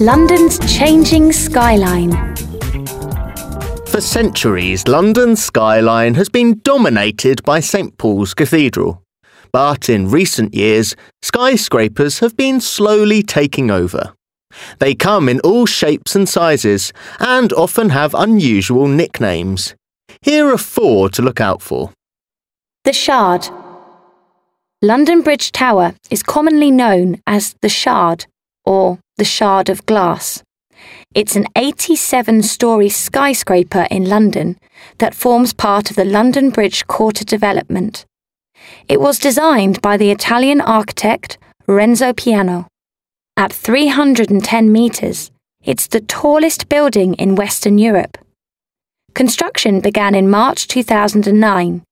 London's changing skyline. For centuries, London's skyline has been dominated by St Paul's Cathedral. But in recent years, skyscrapers have been slowly taking over. They come in all shapes and sizes and often have unusual nicknames. Here are four to look out for. The Shard. London Bridge Tower is commonly known as the Shard or the Shard of Glass. It's an 87 story skyscraper in London that forms part of the London Bridge Quarter development. It was designed by the Italian architect Renzo Piano. At 310 metres, it's the tallest building in Western Europe. Construction began in March 2009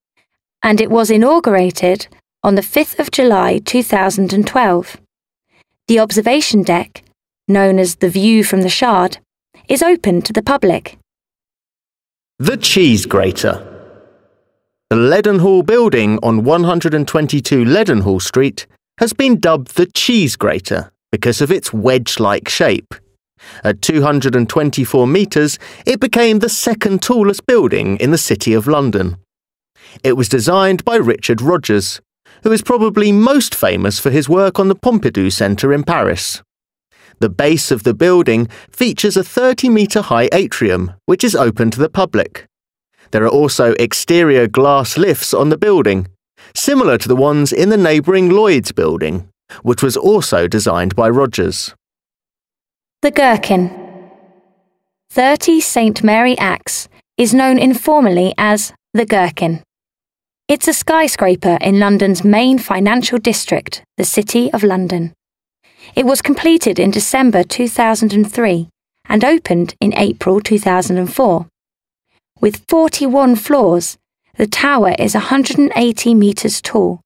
and it was inaugurated on the 5th of July 2012. The observation deck, known as the View from the Shard, is open to the public. The Cheese Grater. The Leadenhall building on 122 Leadenhall Street has been dubbed the Cheese Grater because of its wedge like shape. At 224 metres, it became the second tallest building in the City of London. It was designed by Richard Rogers, who is probably most famous for his work on the Pompidou Centre in Paris. The base of the building features a 30 metre high atrium, which is open to the public. There are also exterior glass lifts on the building, similar to the ones in the neighbouring Lloyd's building, which was also designed by Rogers. The Gherkin. 30 St Mary Axe is known informally as the Gherkin. It's a skyscraper in London's main financial district, the City of London. It was completed in December 2003 and opened in April 2004. With 41 floors, the tower is 180 metres tall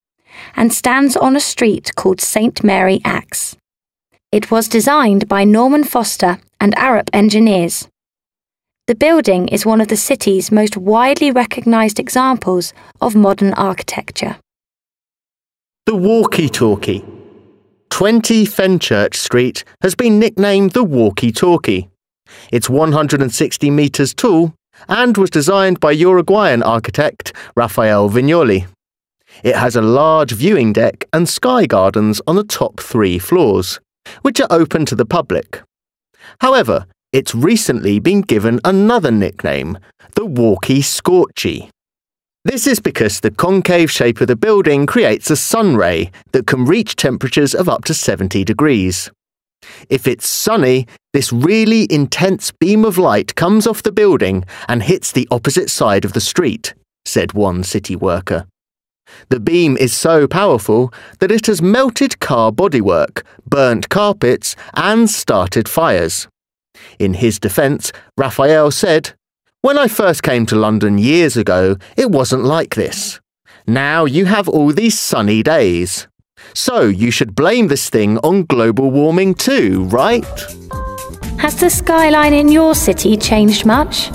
and stands on a street called St Mary Axe. It was designed by Norman Foster and Arup engineers. The building is one of the city's most widely recognised examples of modern architecture. The Walkie Talkie. 20 Fenchurch Street has been nicknamed the Walkie Talkie. It's 160 metres tall and was designed by Uruguayan architect Rafael Viñoly. It has a large viewing deck and sky gardens on the top three floors, which are open to the public. However, it's recently been given another nickname, the Walkie Scorchy. This is because the concave shape of the building creates a sun ray that can reach temperatures of up to 70 degrees. If it's sunny, this really intense beam of light comes off the building and hits the opposite side of the street, said one city worker. The beam is so powerful that it has melted car bodywork, burnt carpets, and started fires. In his defence, Rafael said, When I first came to London years ago, it wasn't like this. Now you have all these sunny days. So you should blame this thing on global warming too, right? Has the skyline in your city changed much?